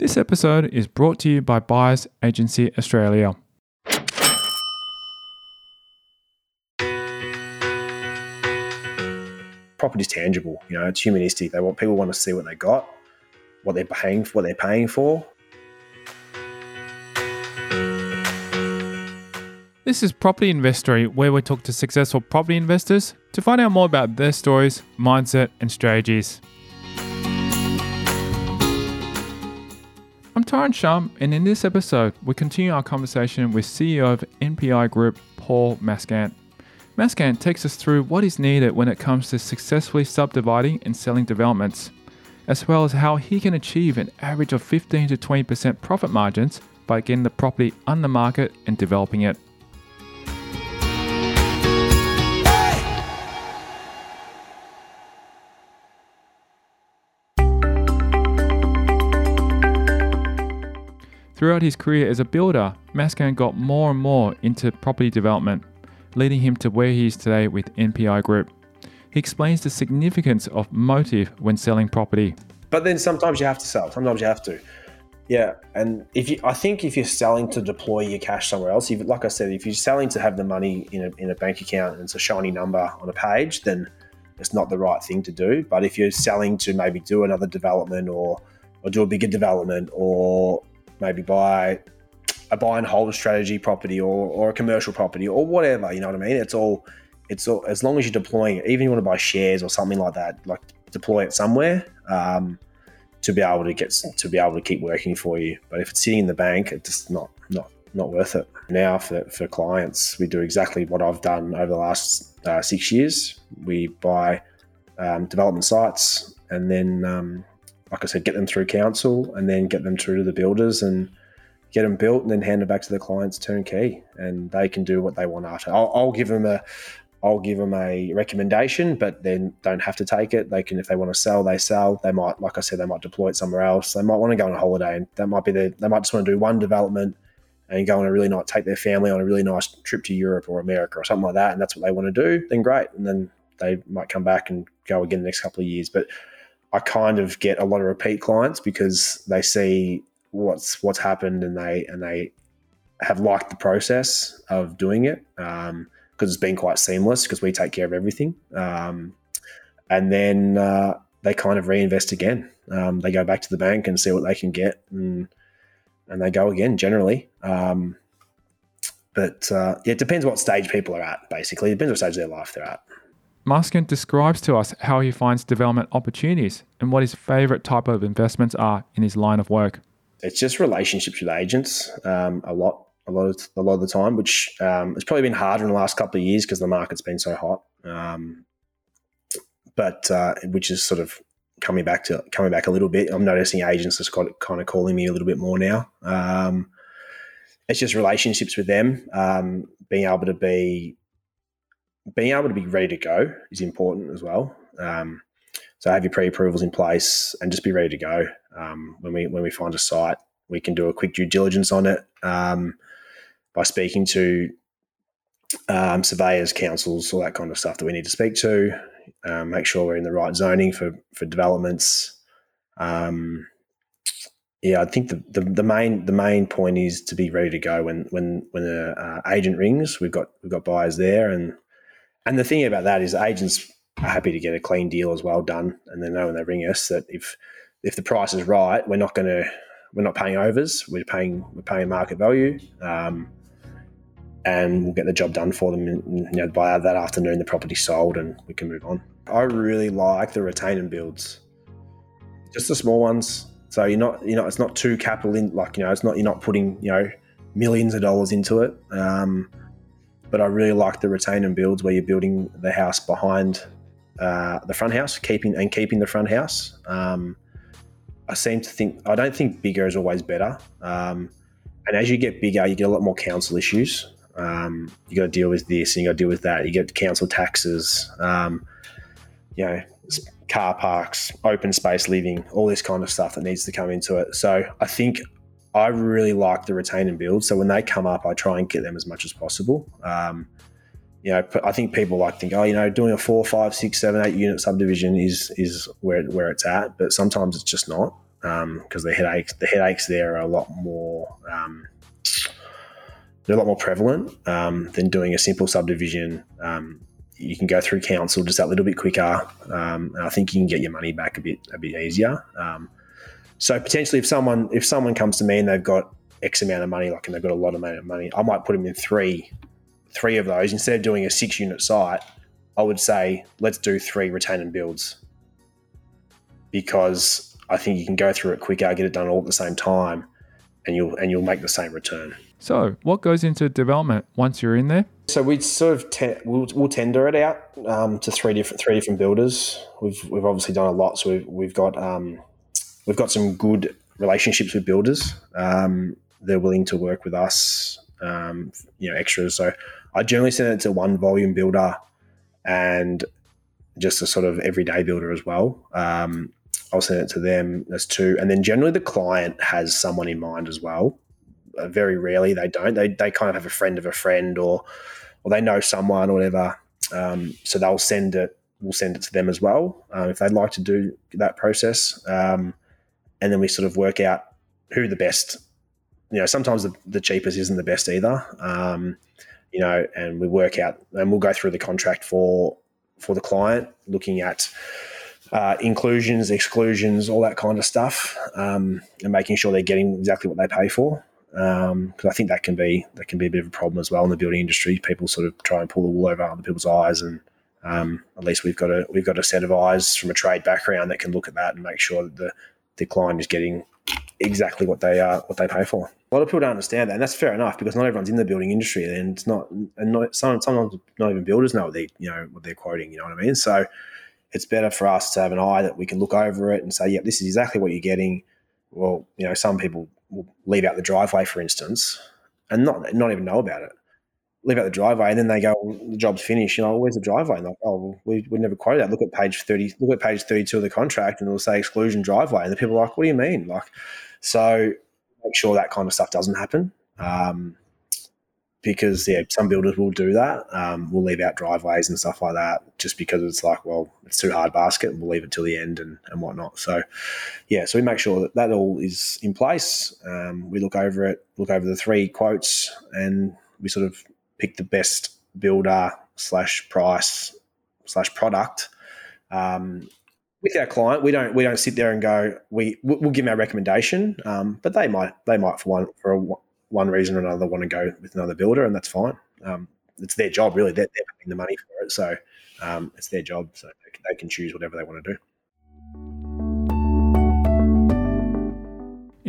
This episode is brought to you by Buyers Agency Australia. Property's tangible, you know, it's humanistic. They want people want to see what they got, what they're paying for, what they're paying for. This is Property Investory, where we talk to successful property investors to find out more about their stories, mindset, and strategies. Tyron Shum, and in this episode, we continue our conversation with CEO of NPI Group, Paul Maaskant. Maaskant takes us through what is needed when it comes to successfully subdividing and selling developments, as well as how he can achieve an average of 15 to 20% profit margins by getting the property on the market and developing it. Throughout his career as a builder, Maaskant got more and more into property development, leading him to where he is today with NPI Group. He explains the significance of motive when selling property. But then sometimes you have to sell. Sometimes you have to. Yeah, and if you, I think if you're selling to deploy your cash somewhere else, if, like I said, if you're selling to have the money in a, in a bank account and it's a shiny number on a page, then it's not the right thing to do. But if you're selling to maybe do another development or or do a bigger development or maybe buy a buy and hold strategy property or, or a commercial property or whatever. You know what I mean? It's all it's all as long as you're deploying it. Even you want to buy shares or something like that, like deploy it somewhere um, to be able to get to be able to keep working for you. But if it's sitting in the bank, it's just not not not worth it. Now for for clients, we do exactly what I've done over the last uh, six years. We buy um, development sites and then um, like I said, get them through council and then get them through to the builders and get them built and then hand them back to the clients turnkey and they can do what they want after. I'll, I'll give them a I'll give them a recommendation, but then don't have to take it. They can, if they want to sell, they sell. They might, like I said, they might deploy it somewhere else. They might want to go on a holiday, and that might be the. They might just want to do one development and go on a really nice, take their family on a really nice trip to Europe or America or something like that, and that's what they want to do. Then great, and then they might come back and go again the next couple of years. But I kind of get a lot of repeat clients because they see what's what's happened and they and they have liked the process of doing it because um, it's been quite seamless because we take care of everything. Um, and then uh, they kind of reinvest again. Um, they go back to the bank and see what they can get, and and they go again generally. Um, but uh, it depends what stage people are at. Basically, it depends what stage of their life they're at. Maaskant describes to us how he finds development opportunities and what his favourite type of investments are in his line of work. It's just relationships with agents um, a lot, a lot of a lot of the time, which um, has probably been harder in the last couple of years because the market's been so hot. Um, but uh, which is sort of coming back to coming back a little bit. I'm noticing agents are kind of calling me a little bit more now. Um, it's just relationships with them, um, being able to be being able to be ready to go is important as well. Um, so have your pre-approvals in place and just be ready to go. Um, when we when we find a site, we can do a quick due diligence on it um, by speaking to um, surveyors, councils, all that kind of stuff that we need to speak to. Um, make sure we're in the right zoning for for developments. Um, yeah, I think the, the, the, main the main point is to be ready to go when when when an uh, agent rings. We've got we've got buyers there, and and the thing about that is agents are happy to get a clean deal as well done, and they know when they ring us that if if the price is right, we're not going to we're not paying overs. We're paying we're paying market value, um, and we'll get the job done for them. And, you know, by that afternoon, the property's sold, and we can move on. I really like the retain and builds, just the small ones. So you're not you know it's not too capital in like you know it's not you're not putting you know millions of dollars into it. Um, but I really like the retain and builds where you're building the house behind uh, the front house, keeping and keeping the front house. Um, I seem to think I don't think bigger is always better. Um, and as you get bigger, you get a lot more council issues. Um, you got to deal with this, and you got to deal with that. You get council taxes, um, you know, car parks, open space living, all this kind of stuff that needs to come into it. So I think I really like the retain and build. So when they come up, I try and get them as much as possible. Um, you know, I think people like think, oh, you know, doing a four, five, six, seven, eight unit subdivision is is where where it's at, but sometimes it's just not. because um, the headaches the headaches there are a lot more um, they're a lot more prevalent um, than doing a simple subdivision. Um, you can go through council just that little bit quicker, um, and I think you can get your money back a bit a bit easier. So potentially, if someone if someone comes to me and they've got X amount of money, like and they've got a lot of money, I might put them in three three of those instead of doing a six unit site. I would say let's do three retain and builds because I think you can go through it quicker, get it done all at the same time, and you'll and you'll make the same return. So, what goes into development once you're in there? So we sort of te- we'll, we'll, tender it out um, to three different three different builders. We've we've obviously done a lot, so we've we've got um, we've got some good relationships with builders. Um, they're willing to work with us, um, you know, extras. So I generally send it to one volume builder and just a sort of everyday builder as well. Um, I'll send it to them as two, and then generally the client has someone in mind as well. Uh, very rarely they don't. They they kind of have a friend of a friend, or or they know someone or whatever. Um, so they'll send it. We'll send it to them as well um, if they'd like to do that process. Um, and then we sort of work out who the best. You know, sometimes the, the cheapest isn't the best either. Um, you know, and we work out and we'll go through the contract for for the client, looking at uh, inclusions, exclusions, all that kind of stuff, um, and making sure they're getting exactly what they pay for. Because um, I think that can be that can be a bit of a problem as well in the building industry. People sort of try and pull the wool over other people's eyes, and um, at least we've got a we've got a set of eyes from a trade background that can look at that and make sure that the the client is getting exactly what they uh, what they pay for. A lot of people don't understand that, and that's fair enough because not everyone's in the building industry, and it's not, and not, sometimes not even builders know what they you know what they're quoting. You know what I mean? So it's better for us to have an eye that we can look over it and say, yeah, this is exactly what you're getting. Well, you know, some people will leave out the driveway, for instance, and not not even know about it. Leave out the driveway, and then they go, well, "The job's finished." You know, where's the driveway? And like, oh, we we never quoted that. Look at page thirty. Look at page thirty-two of the contract, and it'll say exclusion driveway. And the people are like, "What do you mean?" Like, so make sure that kind of stuff doesn't happen. Um, because yeah, some builders will do that. Um, we'll leave out driveways and stuff like that just because it's like, well, it's too hard basket, and we'll leave it till the end and, and whatnot. So, yeah, so we make sure that that all is in place. Um, we look over it, look over the three quotes, and we sort of pick the best builder slash price slash product. Um, with our client, we don't we don't sit there and go we we'll give them our recommendation, um, but they might they might for one for a, one reason or another want to go with another builder, and that's fine. Um, it's their job, really. They're, they're paying the money for it, so um, it's their job. So they can, they can choose whatever they want to do.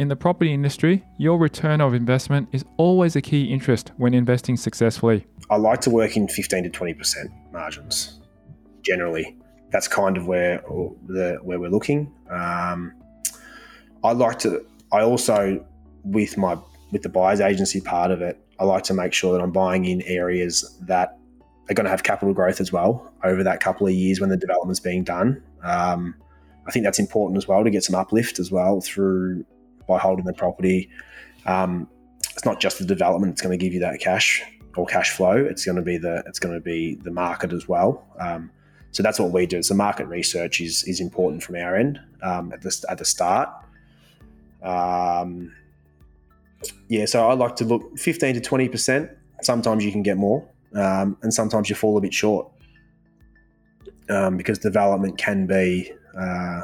In the property industry, your return of investment is always a key interest when investing successfully. I like to work in 15 to 20% margins generally. That's kind of where the where we're looking. Um, I like to. I also with my with the buyers agency part of it, I like to make sure that I'm buying in areas that are going to have capital growth as well over that couple of years when the development's being done. Um, I think that's important as well to get some uplift as well through by holding the property. Um, it's not just the development; that's going to give you that cash or cash flow. It's going to be the it's going to be the market as well. Um, so that's what we do. So market research is is important from our end um, at the at the start. Um, yeah, so I like to look 15 to 20%. Sometimes you can get more, um, and sometimes you fall a bit short um, because development can be uh,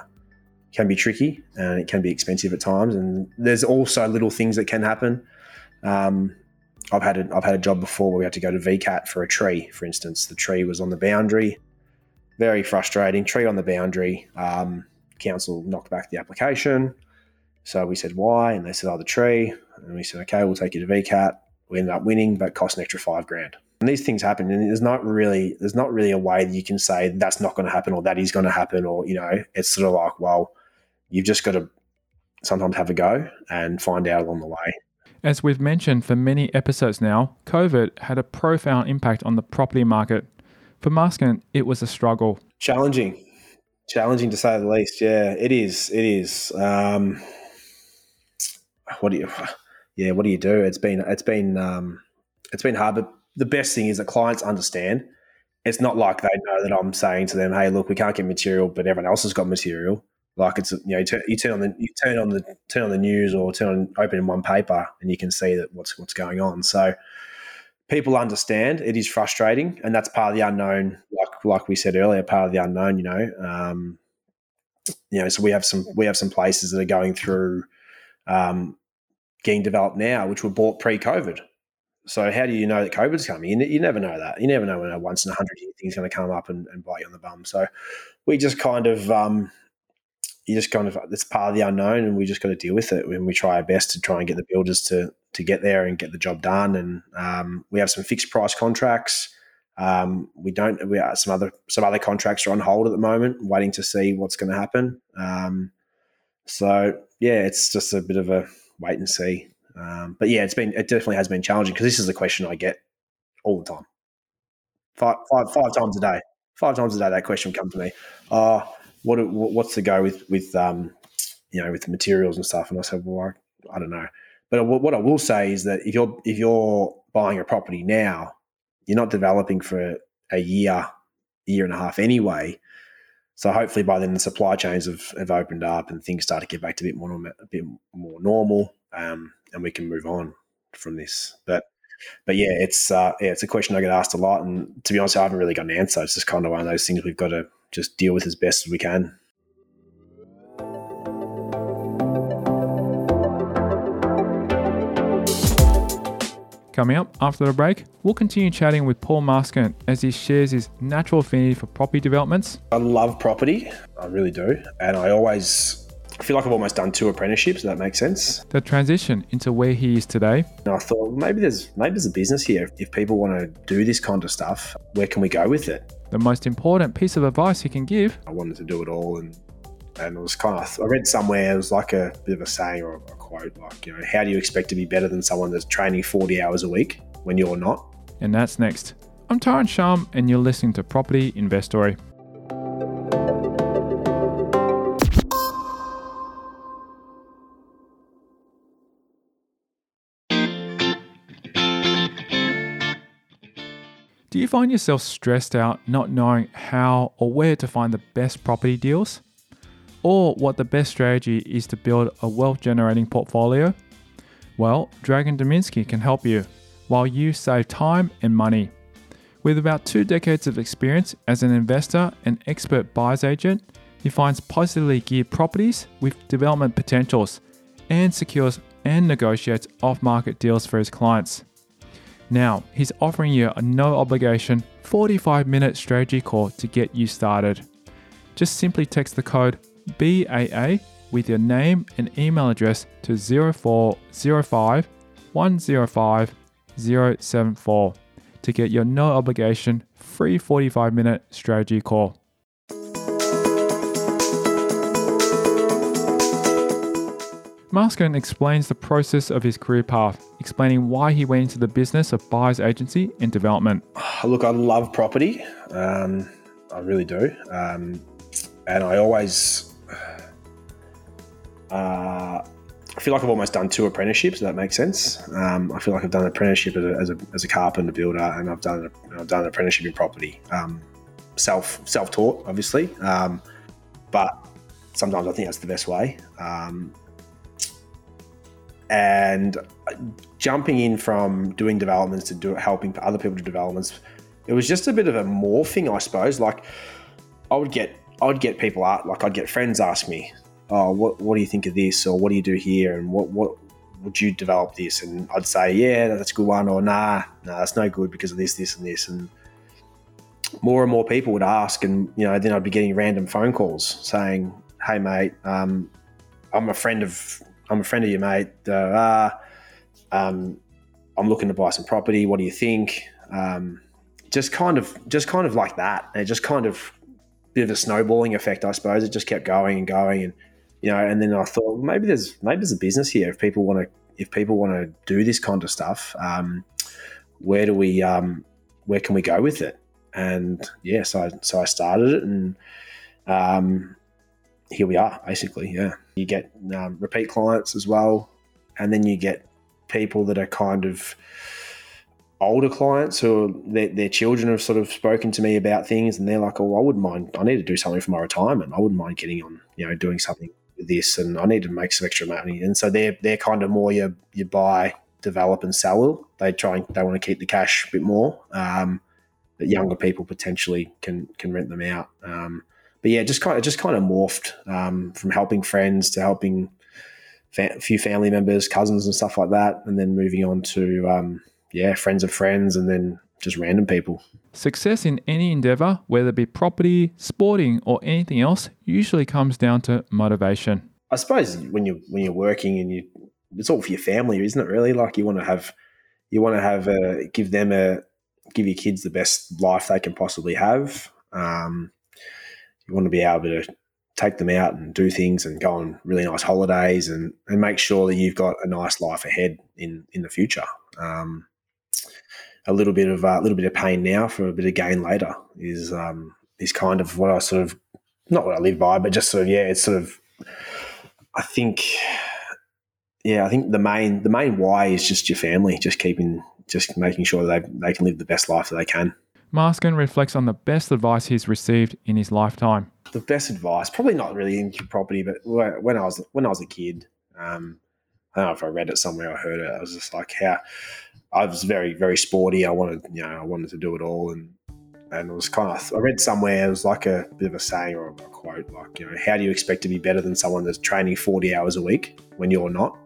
can be tricky and it can be expensive at times. And there's also little things that can happen. Um, I've had a, I've had a job before where we had to go to VCAT for a tree, for instance. The tree was on the boundary, very frustrating. Tree on the boundary. Um, council knocked back the application. So we said, why? And they said, oh, the tree. And we said, okay, we'll take you to VCAT. We ended up winning, but cost an extra five grand. And these things happen, and there's not really there's not really a way that you can say that's not going to happen or that is going to happen, or you know, it's sort of like, well, you've just got to sometimes have a go and find out along the way. As we've mentioned for many episodes now, COVID had a profound impact on the property market. For Maaskant, it was a struggle. Challenging, challenging to say the least. Yeah, it is. It is. Um, what do you yeah what do you do it's been it's been um, it's been hard but the best thing is that clients understand it's not like they know that i'm saying to them hey look we can't get material but everyone else has got material Like it's you know you turn, you turn on the you turn on the turn on the news or turn on open in one paper and you can see that what's what's going on. So people understand it is frustrating and that's part of the unknown. Like like we said earlier, part of the unknown. You know, um, you know. So we have some we have some places that are going through um, getting developed now, which were bought pre-COVID. So how do you know that COVID's coming? You, you never know that. You never know when a once in a hundred year thing's going to come up and, and, bite you on the bum. So we just kind of, um, you just kind of, it's part of the unknown, and we just got to deal with it. And we try our best to try and get the builders to to get there and get the job done. And um, we have some fixed price contracts. Um, we don't. We have some other some other contracts are on hold at the moment, waiting to see what's going to happen. Um, so yeah, it's just a bit of a wait and see. Um, but yeah, it's been it definitely has been challenging because this is the question I get all the time, five, five, five times a day. Five times a day, that question comes to me. Oh, what what's the go with with um, you know with the materials and stuff? And I said, well, I, I don't know. But what I will say is that if you're if you're buying a property now, you're not developing for a year, year and a half anyway. So hopefully by then the supply chains have, have opened up and things start to get back to a bit more a bit more normal, um, and we can move on from this. But but yeah, it's uh, yeah, it's a question I get asked a lot, and to be honest, I haven't really got an answer. It's just kind of one of those things we've got to just deal with as best as we can. Coming up after the break, we'll continue chatting with Paul Maaskant as he shares his natural affinity for property developments. I love property, I really do. And I always feel like I've almost done two apprenticeships, if that makes sense. The transition into where he is today. And I thought maybe there's maybe there's a business here. If people want to do this kind of stuff, where can we go with it? The most important piece of advice he can give. I wanted to do it all and and it was kind of I read somewhere it was like a bit of a saying or a quote like you know how do you expect to be better than someone that's training 40 hours a week when you're not and that's next i'm Tyron Shum and you're listening to property investory you find yourself stressed out not knowing how or where to find the best property deals? or what the best strategy is to build a wealth generating portfolio? Well, Dragon Dominski can help you while you save time and money. With about two decades of experience as an investor and expert buyer's agent, he finds positively geared properties with development potentials and secures and negotiates off market deals for his clients. Now, he's offering you a no obligation 45 minute strategy call to get you started. Just simply text the code BAA with your name and email address to 0405 105 074 to get your no obligation free 45 minute strategy call. Maaskant explains the process of his career path, explaining why he went into the business of buyer's agency and development. Look, I love property. Um, I really do. Um, and I always uh, I feel like I've almost done two apprenticeships. If that makes sense. Um, I feel like I've done an apprenticeship as a, as a, as a carpenter builder, and I've done a, I've done an apprenticeship in property. Um, self self taught, obviously, um, but sometimes I think that's the best way. And jumping in from doing developments to do helping other people do developments, it was just a bit of a morphing, I suppose. Like I would get I would get people out, like I'd get friends ask me, oh, what, what do you think of this? Or what do you do here? And what, what would you develop this? And I'd say, yeah, that's a good one. Or nah, nah, that's no good because of this, this, and this. And more and more people would ask. And, you know, then I'd be getting random phone calls saying, hey, mate, um, I'm a friend of, I'm a friend of your mate. Uh, um, I'm looking to buy some property. What do you think? Um, just kind of, just kind of like that. And it just kind of bit of a snowballing effect, I suppose. It just kept going and going. And you know, and then I thought maybe there's maybe there's a business here if people want to if people want to do this kind of stuff. Um, where do we um, where can we go with it? And yeah, so I, so I started it, and um, here we are. Basically, yeah, you get um, repeat clients as well, and then you get people that are kind of older clients who their, their children have sort of spoken to me about things and they're like, oh, I wouldn't mind. I need to do something for my retirement. I wouldn't mind getting on, you know, doing something with this and I need to make some extra money. And so they're, they're kind of more your, you buy, develop and sell. They try and they want to keep the cash a bit more. Um, younger people potentially can, can rent them out. Um, but yeah, just kind of, just kind of morphed um, from helping friends to helping a few family members, cousins and stuff like that. And then moving on to, um, yeah, friends of friends, and then just random people. Success in any endeavor, whether it be property, sporting, or anything else, usually comes down to motivation. I suppose when you when you're working and you, it's all for your family, isn't it? Really, like you want to have, you want to have a give them a give your kids the best life they can possibly have. Um, you want to be able to take them out and do things and go on really nice holidays and, and make sure that you've got a nice life ahead in in the future. Um, a little bit of a uh, little bit of pain now for a bit of gain later is um, is kind of what I sort of not what I live by, but just sort of yeah, it's sort of I think yeah, I think the main the main why is just your family, just keeping just making sure that they, they can live the best life that they can. Maaskant reflects on the best advice he's received in his lifetime. The best advice, probably not really into property, but when I was when I was a kid, um, I don't know if I read it somewhere or heard it. I was just like, how I was very, very sporty. I wanted, you know, I wanted to do it all, and and it was kind of. I read somewhere it was like a bit of a saying or a quote, like, you know, how do you expect to be better than someone that's training forty hours a week when you're not?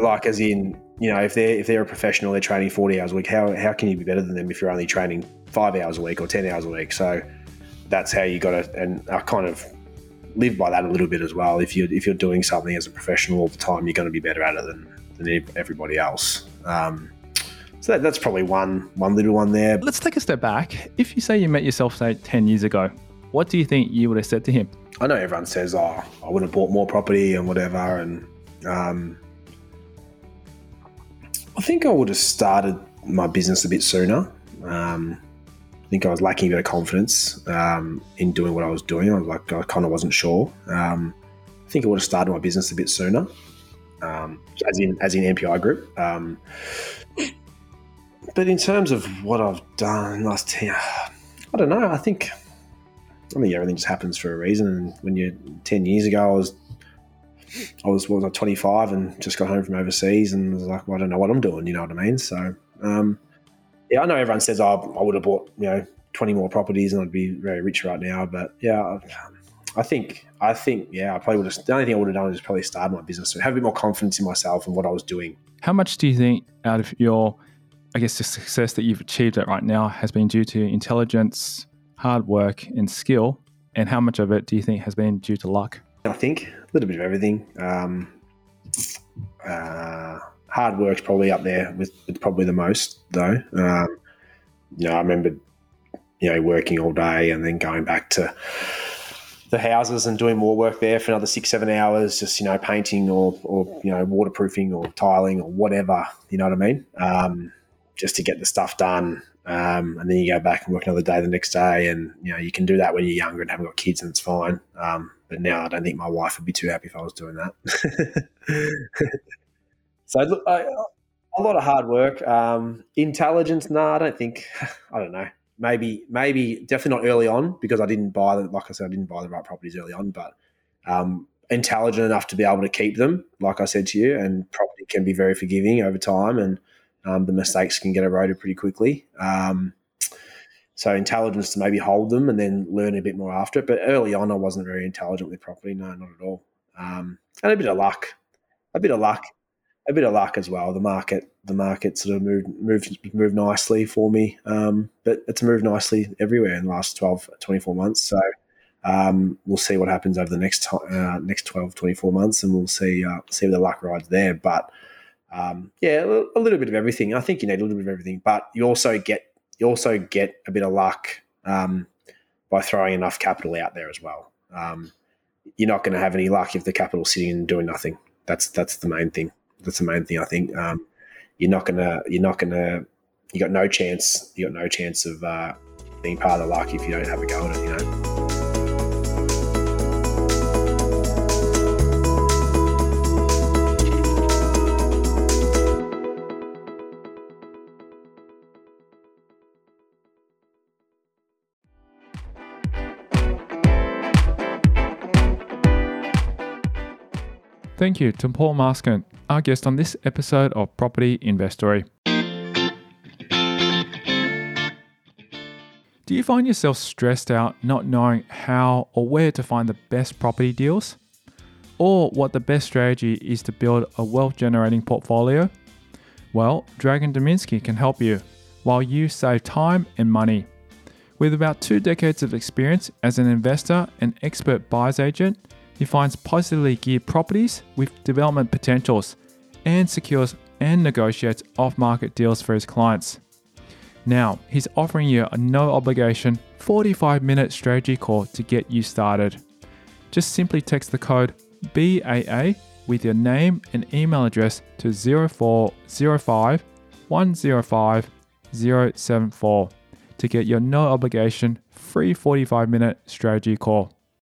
Like, as in, you know, if they're if they're a professional, they're training forty hours a week. How how can you be better than them if you're only training five hours a week or ten hours a week? So that's how you got to. And I kind of live by that a little bit as well. If you if you're doing something as a professional all the time, you're going to be better at it than than everybody else. Um, so that, that's probably one one little one there. Let's take a step back. If you say you met yourself say ten years ago, what do you think you would have said to him? I know everyone says, "Oh, I would have bought more property and whatever," and um, I think I would have started my business a bit sooner. Um, I think I was lacking a bit of confidence um, in doing what I was doing. I was like, I kind of wasn't sure. Um, I think I would have started my business a bit sooner um, as in as in MPI Group. Um, but in terms of what I've done last ten, I don't know. I think I think everything just happens for a reason. And when you're ten years ago, I was I was what was I 25 and just got home from overseas and was like, well, I don't know what I'm doing. You know what I mean? So um, yeah, I know everyone says oh, I would have bought you know 20 more properties and I'd be very rich right now, but yeah. I think, I think, yeah, I probably would have. The only thing I would have done is probably started my business, so have a bit more confidence in myself and what I was doing. How much do you think out of your, I guess, the success that you've achieved at right now has been due to intelligence, hard work, and skill, and how much of it do you think has been due to luck? I think little bit of everything. Um, uh, hard work's probably up there with, with probably the most, though. Um, you know, I remember, you know, working all day and then going back to the houses and doing more work there for another six, seven hours, just, you know, painting or, or you know, waterproofing or tiling or whatever, you know what I mean? Um, just to get the stuff done. Um, and then you go back and work another day the next day. And, you know, you can do that when you're younger and haven't got kids and it's fine. Um, but now I don't think my wife would be too happy if I was doing that. so, look, I, a lot of hard work. Um, intelligence, no, I don't think, I don't know maybe maybe definitely not early on because I didn't buy the like I said I didn't buy the right properties early on, but um, intelligent enough to be able to keep them, like I said to you, and property can be very forgiving over time, and um, the mistakes can get eroded pretty quickly. Um, so intelligence to maybe hold them and then learn a bit more after it. But early on, I wasn't very intelligent with property. No, not at all. Um, and a bit of luck, a bit of luck a bit of luck as well. The market, the market sort of moved moved moved nicely for me, um, but it's moved nicely everywhere in the last 12, 24 months. So um, we'll see what happens over the next uh, next 12, 24 months, and we'll see uh, see the luck rides there. But um, yeah, a little bit of everything. I think you need a little bit of everything, but you also get you also get a bit of luck um, by throwing enough capital out there as well. Um, you're not going to have any luck if the capital's sitting and doing nothing. That's that's the main thing that's the main thing. I think um, you're not gonna you're not gonna you got no chance you got no chance of uh, being part of the luck if you don't have a go at it. You know. Thank you to Paul Maaskant, our guest on this episode of Property Investory. Do you find yourself stressed out not knowing how or where to find the best property deals? Or what the best strategy is to build a wealth generating portfolio? Well, Dragon Dominski can help you while you save time and money. With about two decades of experience as an investor and expert buyer's agent, he finds positively geared properties with development potentials and secures and negotiates off market deals for his clients. Now, he's offering you a no obligation 45 minute strategy call to get you started. Just simply text the code BAA with your name and email address to 0405 105 074 to get your no obligation free 45 minute strategy call.